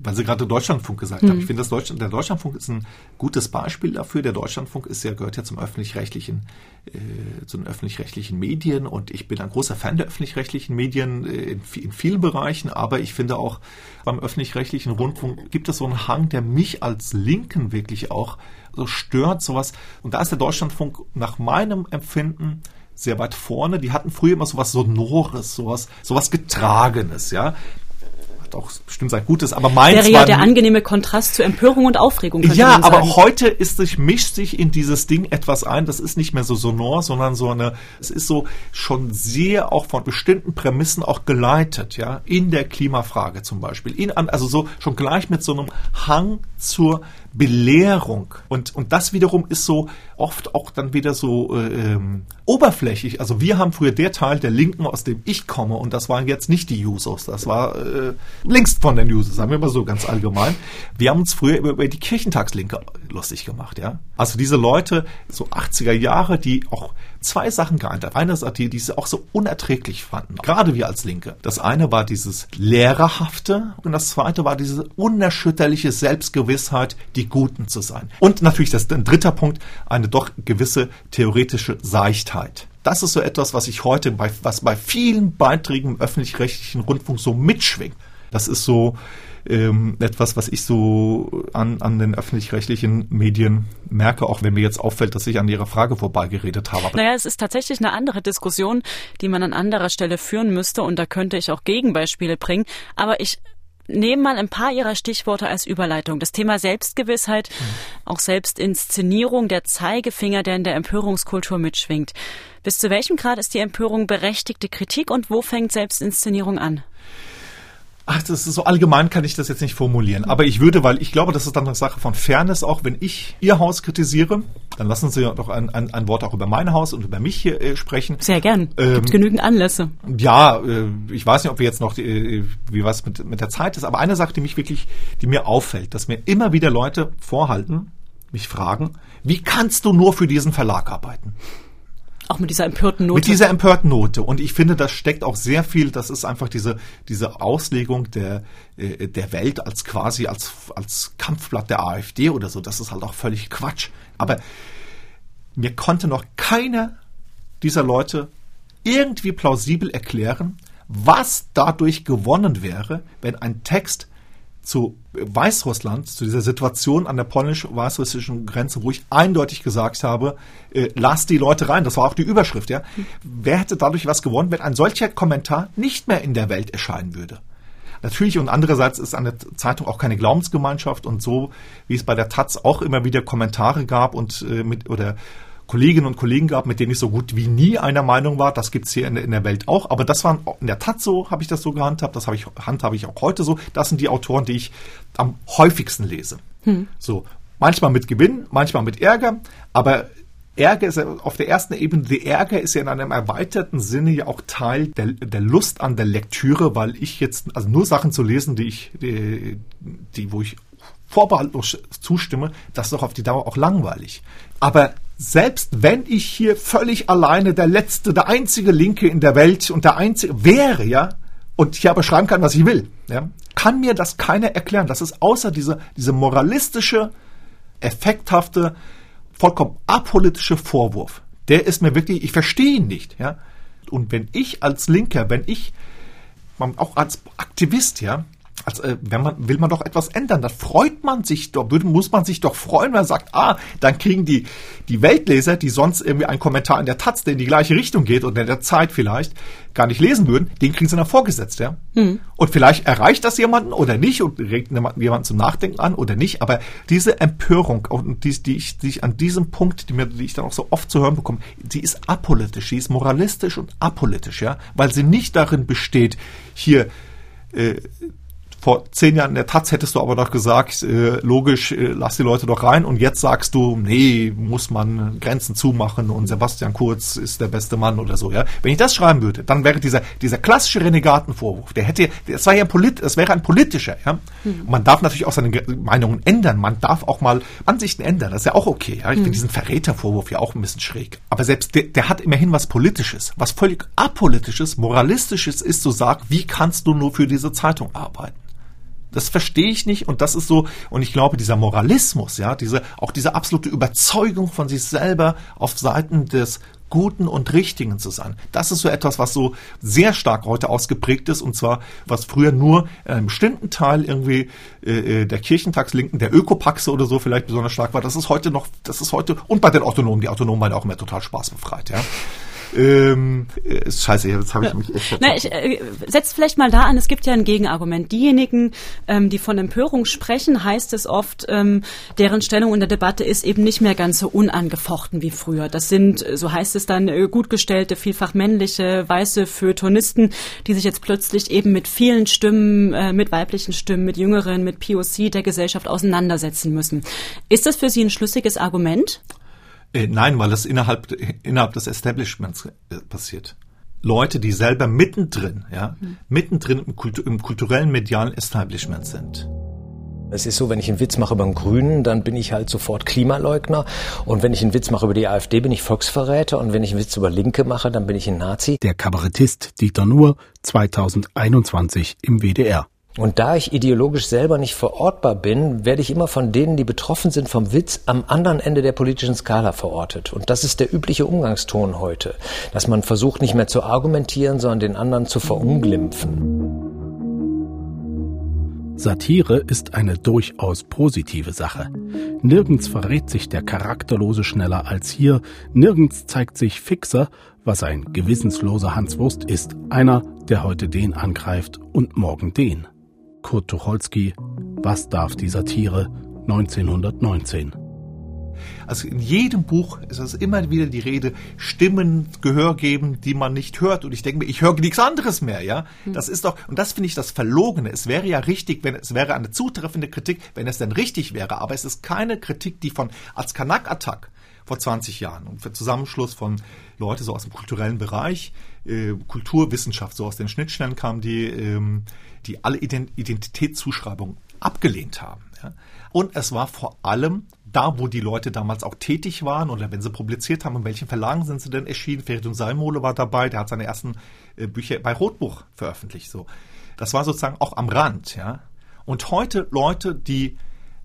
weil Sie gerade Deutschlandfunk gesagt mhm. haben. Ich finde, das Deutschland, der Deutschlandfunk ist ein gutes Beispiel dafür. Der Deutschlandfunk ist ja, gehört ja zum öffentlich-rechtlichen, äh, zu den öffentlich-rechtlichen Medien und ich bin ein großer Fan der öffentlich-rechtlichen Medien äh, in, in, vielen Bereichen, aber ich finde auch beim öffentlich-rechtlichen Rundfunk gibt es so einen Hang, der mich als Linken wirklich auch so stört, sowas. Und da ist der Deutschlandfunk nach meinem Empfinden sehr weit vorne. Die hatten früher immer sowas Sonores, sowas, sowas Getragenes, ja auch bestimmt sein Gutes, aber meins Wäre ja der angenehme Kontrast zu Empörung und Aufregung. Ja, aber heute ist sich, mischt sich in dieses Ding etwas ein, das ist nicht mehr so sonor, sondern so eine, es ist so schon sehr auch von bestimmten Prämissen auch geleitet, ja, in der Klimafrage zum Beispiel, in, also so schon gleich mit so einem Hang zur Belehrung. Und, und das wiederum ist so oft auch dann wieder so äh, ähm, oberflächlich. Also wir haben früher der Teil der Linken, aus dem ich komme, und das waren jetzt nicht die Jusos, das war äh, links von den Jusos, sagen wir mal so ganz allgemein. Wir haben uns früher über, über die Kirchentagslinke lustig gemacht, ja. Also diese Leute, so 80er Jahre, die auch zwei Sachen geeint haben. Eine die, die sie auch so unerträglich fanden, gerade wir als Linke. Das eine war dieses Lehrerhafte und das zweite war diese unerschütterliche Selbstgewissheit, die Guten zu sein. Und natürlich das ein dritter Punkt, eine doch gewisse theoretische Seichtheit. Das ist so etwas, was ich heute bei, was bei vielen Beiträgen im öffentlich-rechtlichen Rundfunk so mitschwingt. Das ist so, ähm, etwas, was ich so an, an den öffentlich-rechtlichen Medien merke, auch wenn mir jetzt auffällt, dass ich an Ihrer Frage vorbeigeredet habe. Naja, es ist tatsächlich eine andere Diskussion, die man an anderer Stelle führen müsste und da könnte ich auch Gegenbeispiele bringen. Aber ich nehme mal ein paar Ihrer Stichworte als Überleitung. Das Thema Selbstgewissheit, mhm. auch Selbstinszenierung, der Zeigefinger, der in der Empörungskultur mitschwingt. Bis zu welchem Grad ist die Empörung berechtigte Kritik und wo fängt Selbstinszenierung an? Ach, das ist so allgemein kann ich das jetzt nicht formulieren. Aber ich würde, weil ich glaube, das ist dann eine Sache von Fairness auch, wenn ich Ihr Haus kritisiere, dann lassen Sie doch ein, ein, ein Wort auch über mein Haus und über mich hier äh, sprechen. Sehr gern. Ähm, Gibt genügend Anlässe. Ja, äh, ich weiß nicht, ob wir jetzt noch, äh, wie was mit, mit der Zeit ist, aber eine Sache, die mich wirklich, die mir auffällt, dass mir immer wieder Leute vorhalten, mich fragen, wie kannst du nur für diesen Verlag arbeiten? Auch mit dieser empörten Note. Mit dieser empörten Note. Und ich finde, das steckt auch sehr viel, das ist einfach diese, diese Auslegung der, äh, der Welt als quasi als, als Kampfblatt der AfD oder so. Das ist halt auch völlig Quatsch. Aber mir konnte noch keiner dieser Leute irgendwie plausibel erklären, was dadurch gewonnen wäre, wenn ein Text zu Weißrussland, zu dieser Situation an der polnisch-weißrussischen Grenze, wo ich eindeutig gesagt habe, äh, lass die Leute rein. Das war auch die Überschrift, ja. Wer hätte dadurch was gewonnen, wenn ein solcher Kommentar nicht mehr in der Welt erscheinen würde? Natürlich und andererseits ist eine Zeitung auch keine Glaubensgemeinschaft und so, wie es bei der Taz auch immer wieder Kommentare gab und äh, mit oder Kolleginnen und Kollegen gab, mit denen ich so gut wie nie einer Meinung war. Das gibt's hier in, in der Welt auch. Aber das waren in der Tat so, habe ich das so gehandhabt. Das habe ich handhabe ich auch heute so. Das sind die Autoren, die ich am häufigsten lese. Hm. So manchmal mit Gewinn, manchmal mit Ärger, aber Ärger ist ja auf der ersten Ebene, der Ärger ist ja in einem erweiterten Sinne ja auch Teil der, der Lust an der Lektüre, weil ich jetzt, also nur Sachen zu lesen, die ich, die, die wo ich vorbehaltlos zustimme, das ist doch auf die Dauer auch langweilig. Aber selbst wenn ich hier völlig alleine der letzte, der einzige Linke in der Welt und der einzige wäre, ja, und hier aber schreiben kann, was ich will, ja, kann mir das keiner erklären. Das ist außer diese, diese moralistische, effekthafte, vollkommen apolitische Vorwurf. Der ist mir wirklich, ich verstehe ihn nicht, ja. Und wenn ich als Linker, wenn ich, auch als Aktivist, ja, als äh, wenn man will man doch etwas ändern, dann freut man sich doch, muss man sich doch freuen, wenn man sagt, ah, dann kriegen die die Weltleser, die sonst irgendwie einen Kommentar in der Taz, der in die gleiche Richtung geht oder in der Zeit vielleicht gar nicht lesen würden, den kriegen sie dann vorgesetzt, ja. Mhm. Und vielleicht erreicht das jemanden oder nicht und regt jemanden zum Nachdenken an oder nicht, aber diese Empörung und die, die, ich, die ich an diesem Punkt, die mir, die ich dann auch so oft zu hören bekomme, die ist apolitisch, die ist moralistisch und apolitisch, ja, weil sie nicht darin besteht, hier äh, vor zehn Jahren in der Taz hättest du aber doch gesagt, äh, logisch, äh, lass die Leute doch rein. Und jetzt sagst du, nee, muss man Grenzen zumachen und Sebastian Kurz ist der beste Mann oder so. Ja, wenn ich das schreiben würde, dann wäre dieser dieser klassische Renegatenvorwurf, der hätte, das war ja polit, das wäre ein politischer. Ja, mhm. man darf natürlich auch seine Meinungen ändern. Man darf auch mal Ansichten ändern. Das ist ja auch okay. Ja, ich mhm. finde diesen Verrätervorwurf ja auch ein bisschen schräg. Aber selbst der, der hat immerhin was Politisches, was völlig apolitisches, moralistisches ist, so sagt, wie kannst du nur für diese Zeitung arbeiten? Das verstehe ich nicht und das ist so und ich glaube dieser Moralismus, ja, diese auch diese absolute Überzeugung von sich selber auf Seiten des Guten und Richtigen zu sein. Das ist so etwas, was so sehr stark heute ausgeprägt ist und zwar, was früher nur in einem bestimmten Teil irgendwie äh, äh der Kirchentagslinken, der Ökopaxe oder so vielleicht besonders stark war. Das ist heute noch, das ist heute und bei den Autonomen, die Autonomen waren auch immer total spaßbefreit, ja. Ähm, äh, scheiße, jetzt habe ich mich echt Na, ich äh, setz vielleicht mal da an, es gibt ja ein Gegenargument. Diejenigen, ähm, die von Empörung sprechen, heißt es oft, ähm, deren Stellung in der Debatte ist eben nicht mehr ganz so unangefochten wie früher. Das sind, so heißt es dann, äh, gut gestellte, vielfach männliche, weiße Feuilletonisten, die sich jetzt plötzlich eben mit vielen Stimmen, äh, mit weiblichen Stimmen, mit jüngeren, mit POC der Gesellschaft auseinandersetzen müssen. Ist das für Sie ein schlüssiges Argument? Äh, nein, weil das innerhalb, innerhalb des Establishments äh, passiert. Leute, die selber mittendrin, ja, mhm. mittendrin im, Kultur, im kulturellen medialen Establishment sind. Es ist so, wenn ich einen Witz mache über den Grünen, dann bin ich halt sofort Klimaleugner. Und wenn ich einen Witz mache über die AfD, bin ich Volksverräter. Und wenn ich einen Witz über Linke mache, dann bin ich ein Nazi. Der Kabarettist Dieter Nuhr, 2021 im WDR. Und da ich ideologisch selber nicht verortbar bin, werde ich immer von denen, die betroffen sind vom Witz, am anderen Ende der politischen Skala verortet. Und das ist der übliche Umgangston heute, dass man versucht nicht mehr zu argumentieren, sondern den anderen zu verunglimpfen. Satire ist eine durchaus positive Sache. Nirgends verrät sich der Charakterlose schneller als hier, nirgends zeigt sich fixer, was ein gewissensloser Hanswurst ist, einer, der heute den angreift und morgen den. Kurt Tucholsky, Was darf die Satire? 1919. Also in jedem Buch ist es immer wieder die Rede, Stimmen Gehör geben, die man nicht hört. Und ich denke mir, ich höre nichts anderes mehr, ja. Hm. Das ist doch, und das finde ich das Verlogene. Es wäre ja richtig, wenn es wäre eine zutreffende Kritik, wenn es denn richtig wäre. Aber es ist keine Kritik, die von als Kanak-Attack vor 20 Jahren und für Zusammenschluss von Leute so aus dem kulturellen Bereich, äh, Kulturwissenschaft, so aus den Schnittstellen kam, die ähm, die alle Identitätszuschreibungen abgelehnt haben. Und es war vor allem da, wo die Leute damals auch tätig waren oder wenn sie publiziert haben, in welchen Verlagen sind sie denn erschienen. Feridun Salmole war dabei, der hat seine ersten äh, Bücher bei Rotbuch veröffentlicht. So, Das war sozusagen auch am Rand. ja. Und heute Leute, die,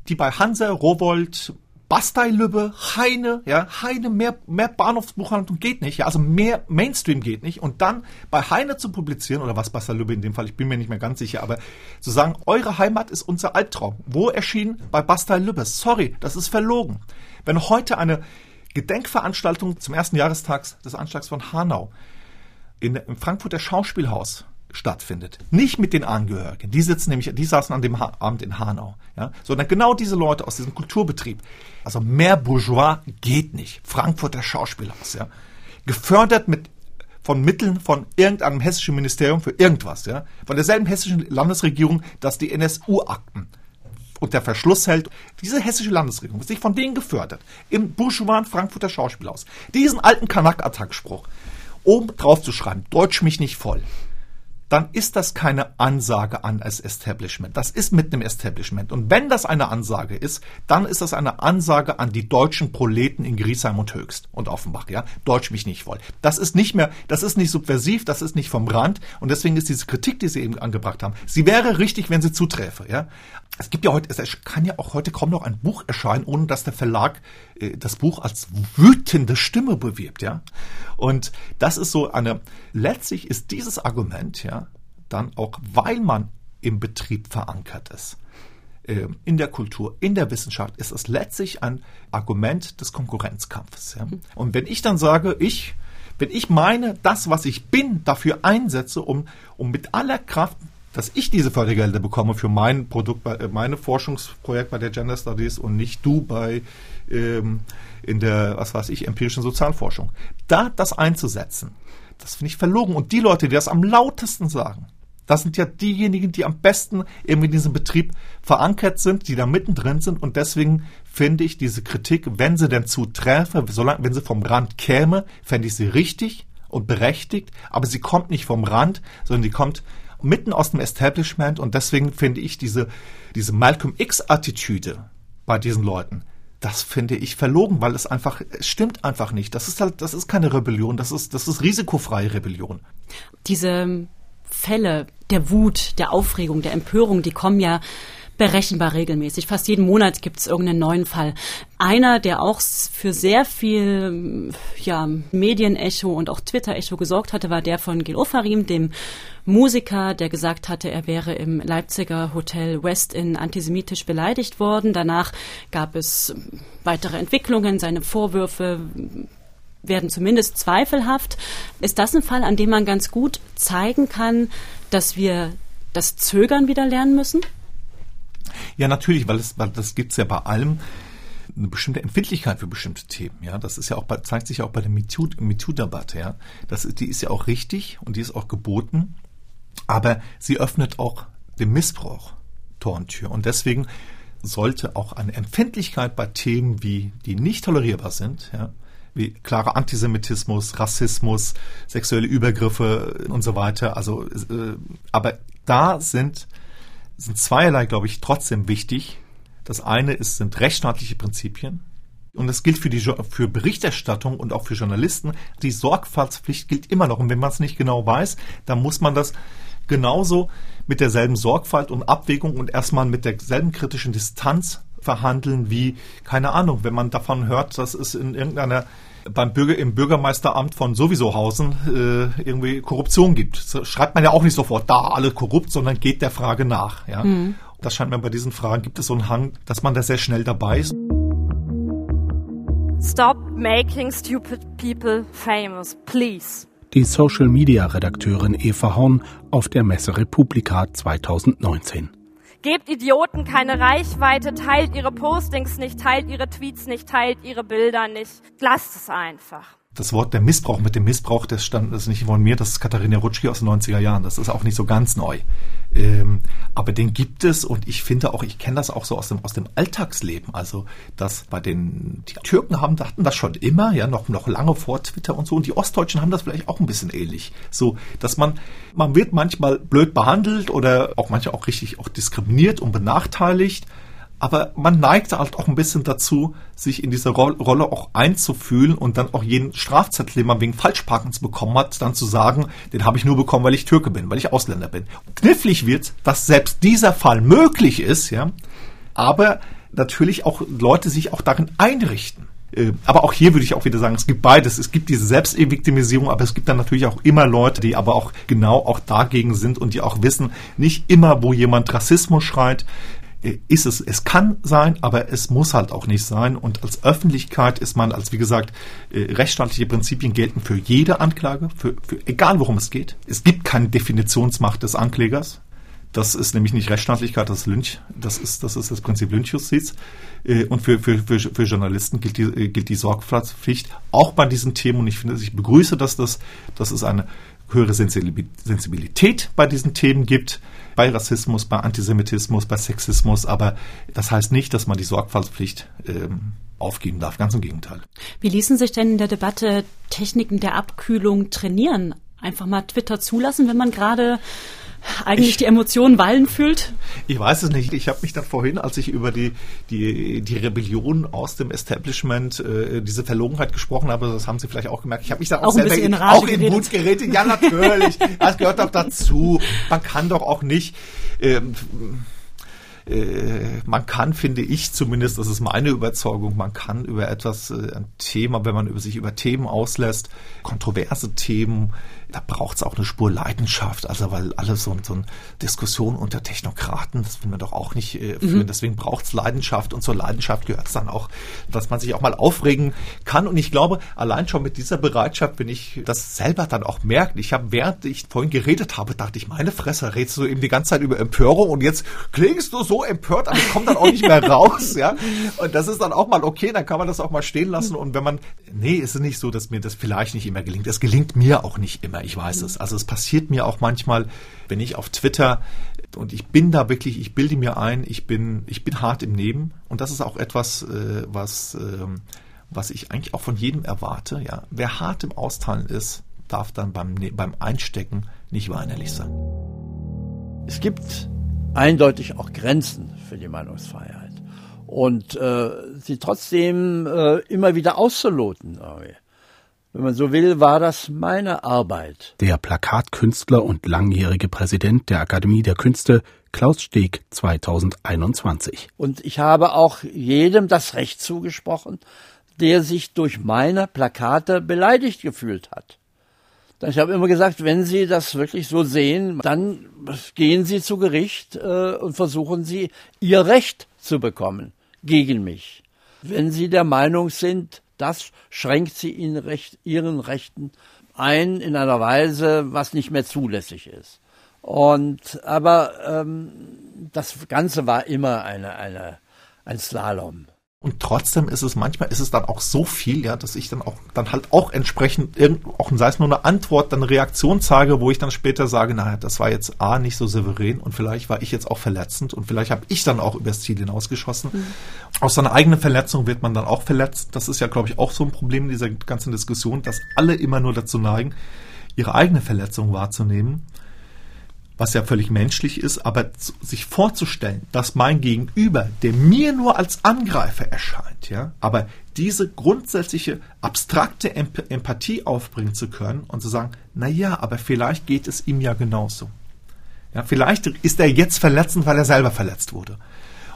die bei Hansa, Rowold, Bastei-Lübbe, Heine, ja, Heine, mehr, mehr Bahnhofsbuchhandlung geht nicht, ja, also mehr Mainstream geht nicht. Und dann bei Heine zu publizieren, oder was Bastei-Lübbe in dem Fall, ich bin mir nicht mehr ganz sicher, aber zu sagen, eure Heimat ist unser Albtraum. Wo erschien bei Bastei-Lübbe? Sorry, das ist verlogen. Wenn heute eine Gedenkveranstaltung zum ersten Jahrestag des Anschlags von Hanau in, im Frankfurter Schauspielhaus stattfindet. Nicht mit den Angehörigen. Die sitzen nämlich, die saßen an dem ha Abend in Hanau, ja, sondern genau diese Leute aus diesem Kulturbetrieb. Also mehr Bourgeois geht nicht. Frankfurter Schauspielhaus, ja. Gefördert mit von Mitteln von irgendeinem hessischen Ministerium für irgendwas, ja. Von derselben hessischen Landesregierung, dass die NSU-Akten unter Verschluss hält. Diese hessische Landesregierung wird sich von denen gefördert. Im bourgeois Frankfurter Schauspielhaus. Diesen alten Kanak-Attack-Spruch oben drauf zu schreiben, Deutsch mich nicht voll dann ist das keine Ansage an das Establishment. Das ist mit einem Establishment. Und wenn das eine Ansage ist, dann ist das eine Ansage an die deutschen Proleten in Griesheim und Höchst und Offenbach, ja. Deutsch mich nicht voll. Das ist nicht mehr, das ist nicht subversiv, das ist nicht vom Rand. Und deswegen ist diese Kritik, die Sie eben angebracht haben, sie wäre richtig, wenn sie zuträfe, ja. Es gibt ja heute, es kann ja auch heute kaum noch ein Buch erscheinen, ohne dass der Verlag äh, das Buch als wütende Stimme bewirbt, ja. Und das ist so eine, letztlich ist dieses Argument, ja, dann auch, weil man im Betrieb verankert ist, ähm, in der Kultur, in der Wissenschaft, ist es letztlich ein Argument des Konkurrenzkampfes. Und wenn ich dann sage, ich, wenn ich meine, das, was ich bin, dafür einsetze, um, um mit aller Kraft dass ich diese Fördergelder bekomme für mein Produkt, äh, meine Forschungsprojekt bei der Gender Studies und nicht du bei ähm, in der, was weiß ich, empirischen Sozialforschung. Da das einzusetzen, das finde ich verlogen. Und die Leute, die das am lautesten sagen, Das sind ja diejenigen, die am besten irgendwie in diesem Betrieb verankert sind, die da mittendrin sind. Und deswegen finde ich diese Kritik, wenn sie denn zuträfe, solange, wenn sie vom Rand käme, fände ich sie richtig und berechtigt. Aber sie kommt nicht vom Rand, sondern die kommt mitten aus dem Establishment. Und deswegen finde ich diese, diese Malcolm X-Attitüde bei diesen Leuten, das finde ich verlogen, weil es einfach, es stimmt einfach nicht. Das ist halt, das ist keine Rebellion, das ist, das ist risikofreie Rebellion. Diese Fälle der Wut, der Aufregung, der Empörung, die kommen ja berechenbar regelmäßig. Fast jeden Monat gibt es irgendeinen neuen Fall. Einer, der auch für sehr viel ja, Medienecho und auch Twitter-Echo gesorgt hatte, war der von Gil Ofarim, dem Musiker, der gesagt hatte, er wäre im Leipziger Hotel West in antisemitisch beleidigt worden. Danach gab es weitere Entwicklungen, seine Vorwürfe werden zumindest zweifelhaft. Ist das ein Fall, an dem man ganz gut zeigen kann, dass wir das Zögern wieder lernen müssen? Ja, natürlich, weil, es, weil das gibt's ja bei allem eine bestimmte Empfindlichkeit für bestimmte Themen. Ja, das ist ja auch bei, zeigt sich ja auch bei der MeToo-Debatte. Ja, das die ist ja auch richtig und die ist auch geboten, aber sie öffnet auch dem Missbrauch Tor und deswegen sollte auch eine Empfindlichkeit bei Themen wie die nicht tolerierbar sind, ja, wie klarer Antisemitismus, Rassismus, sexuelle Übergriffe und so weiter. Also, äh, aber da sind sind zweierlei, glaube ich, trotzdem wichtig. Das eine ist, sind rechtsstaatliche Prinzipien. Und das gilt für die für Berichterstattung und auch für Journalisten. Die Sorgfaltspflicht gilt immer noch. Und wenn man es nicht genau weiß, dann muss man das genauso mit derselben Sorgfalt und Abwägung und erstmal mit derselben kritischen Distanz verhandeln wie, keine Ahnung, wenn man davon hört, dass es in irgendeiner beim Bürger, im Bürgermeisteramt von Sowiesohausen äh, irgendwie Korruption gibt. So schreibt man ja auch nicht sofort da alle korrupt, sondern geht der Frage nach. Ja? Mhm. Das scheint mir bei diesen Fragen gibt es so einen Hang, dass man da sehr schnell dabei ist. Stop making stupid people famous, please. Die Social-Media-Redakteurin Eva Horn auf der Messe Republika 2019. Gebt Idioten keine Reichweite, teilt ihre Postings nicht, teilt ihre Tweets nicht, teilt ihre Bilder nicht. Lasst es einfach das Wort der Missbrauch mit dem Missbrauch, das stand das ist nicht von mir, das ist Katharina Rutschki aus den 90er Jahren. Das ist auch nicht so ganz neu. Ähm, aber den gibt es und ich finde auch, ich kenne das auch so aus dem, aus dem Alltagsleben. Also, dass bei den, die Türken haben, hatten das schon immer, ja, noch, noch lange vor Twitter und so. Und die Ostdeutschen haben das vielleicht auch ein bisschen ähnlich. So, dass man, man wird manchmal blöd behandelt oder auch manchmal auch richtig auch diskriminiert und benachteiligt aber man neigt halt auch ein bisschen dazu, sich in diese Rolle auch einzufühlen und dann auch jeden Strafzettel, den man wegen Falschparkens bekommen hat, dann zu sagen, den habe ich nur bekommen, weil ich Türke bin, weil ich Ausländer bin. Knifflig wird, dass selbst dieser Fall möglich ist, ja, aber natürlich auch Leute sich auch darin einrichten. Äh, aber auch hier würde ich auch wieder sagen, es gibt beides. Es gibt diese Selbstviktimisierung, aber es gibt dann natürlich auch immer Leute, die aber auch genau auch dagegen sind und die auch wissen, nicht immer, wo jemand Rassismus schreit, ist es, es kann sein, aber es muss halt auch nicht sein. Und als Öffentlichkeit ist man, als wie gesagt, äh, rechtsstaatliche Prinzipien gelten für jede Anklage, für, für egal worum es geht. Es gibt keine Definitionsmacht des Anklägers. Das ist nämlich nicht Rechtsstaatlichkeit, das ist Lynch, das ist, das ist das Prinzip Lynchjustiz. Äh, und für, für, für, für Journalisten gilt die, äh, gilt die Sorgfaltspflicht auch bei diesen Themen. Und ich finde, ich begrüße, dass das, dass es eine höhere Sensibilität bei diesen Themen gibt bei Rassismus, bei Antisemitismus, bei Sexismus, aber das heißt nicht, dass man die Sorgfaltspflicht ähm, aufgeben darf. Ganz im Gegenteil. Wie ließen sich denn in der Debatte Techniken der Abkühlung trainieren? Einfach mal Twitter zulassen, wenn man gerade eigentlich ich, die Emotionen wallen fühlt? Ich weiß es nicht. Ich habe mich dann vorhin, als ich über die, die, die Rebellion aus dem Establishment, äh, diese Verlogenheit gesprochen habe, das haben Sie vielleicht auch gemerkt, ich habe mich da auch, auch selber in, auch in Mut geredet. Ja, natürlich. das gehört doch dazu. Man kann doch auch nicht... Ähm, äh, man kann, finde ich zumindest, das ist meine Überzeugung, man kann über etwas, äh, ein Thema, wenn man über sich über Themen auslässt, kontroverse Themen, da braucht es auch eine Spur Leidenschaft. Also weil alles so, so eine Diskussion unter Technokraten, das will man doch auch nicht äh, führen. Mhm. Deswegen braucht es Leidenschaft und zur Leidenschaft gehört es dann auch, dass man sich auch mal aufregen kann. Und ich glaube, allein schon mit dieser Bereitschaft, wenn ich das selber dann auch merke, ich habe, während ich vorhin geredet habe, dachte ich, meine Fresse, redest du eben die ganze Zeit über Empörung und jetzt klingst du so, empört, aber ich komme dann auch nicht mehr raus, ja. Und das ist dann auch mal okay, dann kann man das auch mal stehen lassen. Und wenn man, nee, es ist nicht so, dass mir das vielleicht nicht immer gelingt. Es gelingt mir auch nicht immer, ich weiß es. Also es passiert mir auch manchmal, wenn ich auf Twitter und ich bin da wirklich, ich bilde mir ein, ich bin, ich bin hart im Neben. Und das ist auch etwas, äh, was, äh, was ich eigentlich auch von jedem erwarte. Ja, wer hart im Austeilen ist, darf dann beim, ne-, beim Einstecken nicht weinerlich sein. Es gibt eindeutig auch Grenzen für die Meinungsfreiheit. Und äh, sie trotzdem äh, immer wieder auszuloten. Wenn man so will, war das meine Arbeit. Der Plakatkünstler und langjährige Präsident der Akademie der Künste Klaus Steg 2021. Und ich habe auch jedem das Recht zugesprochen, der sich durch meine Plakate beleidigt gefühlt hat. Ich habe immer gesagt, wenn Sie das wirklich so sehen, dann gehen Sie zu Gericht äh, und versuchen Sie, Ihr Recht zu bekommen gegen mich. Wenn Sie der Meinung sind, das schränkt Sie in Recht, Ihren Rechten ein in einer Weise, was nicht mehr zulässig ist. Und aber ähm, das Ganze war immer eine, eine, ein Slalom. Und trotzdem ist es manchmal ist es dann auch so viel, ja, dass ich dann auch dann halt auch entsprechend irgend, auch sei es nur eine Antwort, dann eine Reaktion zeige, wo ich dann später sage, naja, das war jetzt a nicht so souverän und vielleicht war ich jetzt auch verletzend und vielleicht habe ich dann auch übers Ziel hinausgeschossen. Mhm. Aus seiner eigenen Verletzung wird man dann auch verletzt. Das ist ja, glaube ich, auch so ein Problem in dieser ganzen Diskussion, dass alle immer nur dazu neigen, ihre eigene Verletzung wahrzunehmen was ja völlig menschlich ist, aber sich vorzustellen, dass mein Gegenüber, der mir nur als Angreifer erscheint, ja, aber diese grundsätzliche abstrakte Empathie aufbringen zu können und zu sagen, na ja, aber vielleicht geht es ihm ja genauso. Ja, vielleicht ist er jetzt verletzend, weil er selber verletzt wurde.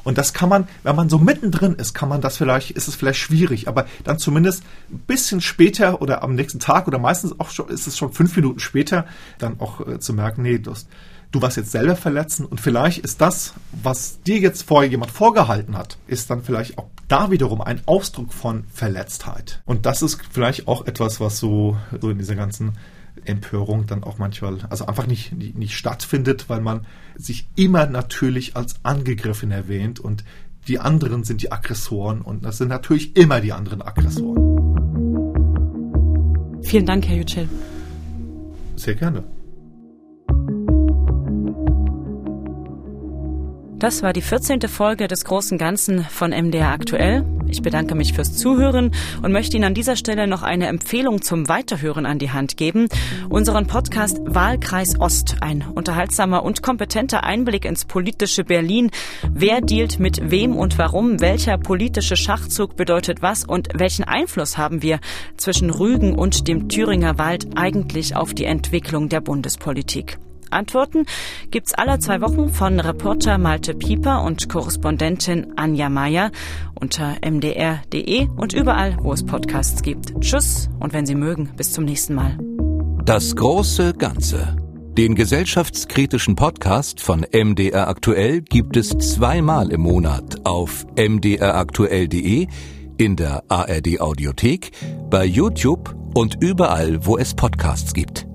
Und das kann man, wenn man so mittendrin ist, kann man das vielleicht, ist es vielleicht schwierig, aber dann zumindest ein bisschen später oder am nächsten Tag oder meistens auch schon, ist es schon fünf Minuten später, dann auch äh, zu merken, nee, das, du warst jetzt selber verletzen und vielleicht ist das, was dir jetzt vorher jemand vorgehalten hat, ist dann vielleicht auch da wiederum ein Ausdruck von Verletztheit. Und das ist vielleicht auch etwas, was so, so in dieser ganzen Empörung dann auch manchmal, also einfach nicht, nicht, nicht stattfindet, weil man sich immer natürlich als angegriffen erwähnt und die anderen sind die Aggressoren und das sind natürlich immer die anderen Aggressoren. Vielen Dank, Herr Yücel. Sehr gerne. Das war die 14. Folge des großen Ganzen von MDR aktuell. Ich bedanke mich fürs Zuhören und möchte Ihnen an dieser Stelle noch eine Empfehlung zum Weiterhören an die Hand geben. Unseren Podcast Wahlkreis Ost. Ein unterhaltsamer und kompetenter Einblick ins politische Berlin. Wer dealt mit wem und warum? Welcher politische Schachzug bedeutet was? Und welchen Einfluss haben wir zwischen Rügen und dem Thüringer Wald eigentlich auf die Entwicklung der Bundespolitik? Antworten gibt's alle zwei Wochen von Reporter Malte Pieper und Korrespondentin Anja Meier unter mdr.de und überall, wo es Podcasts gibt. Tschüss und wenn Sie mögen, bis zum nächsten Mal. Das große Ganze. Den gesellschaftskritischen Podcast von MDR Aktuell gibt es zweimal im Monat auf mdraktuell.de, in der ARD Audiothek, bei YouTube und überall, wo es Podcasts gibt.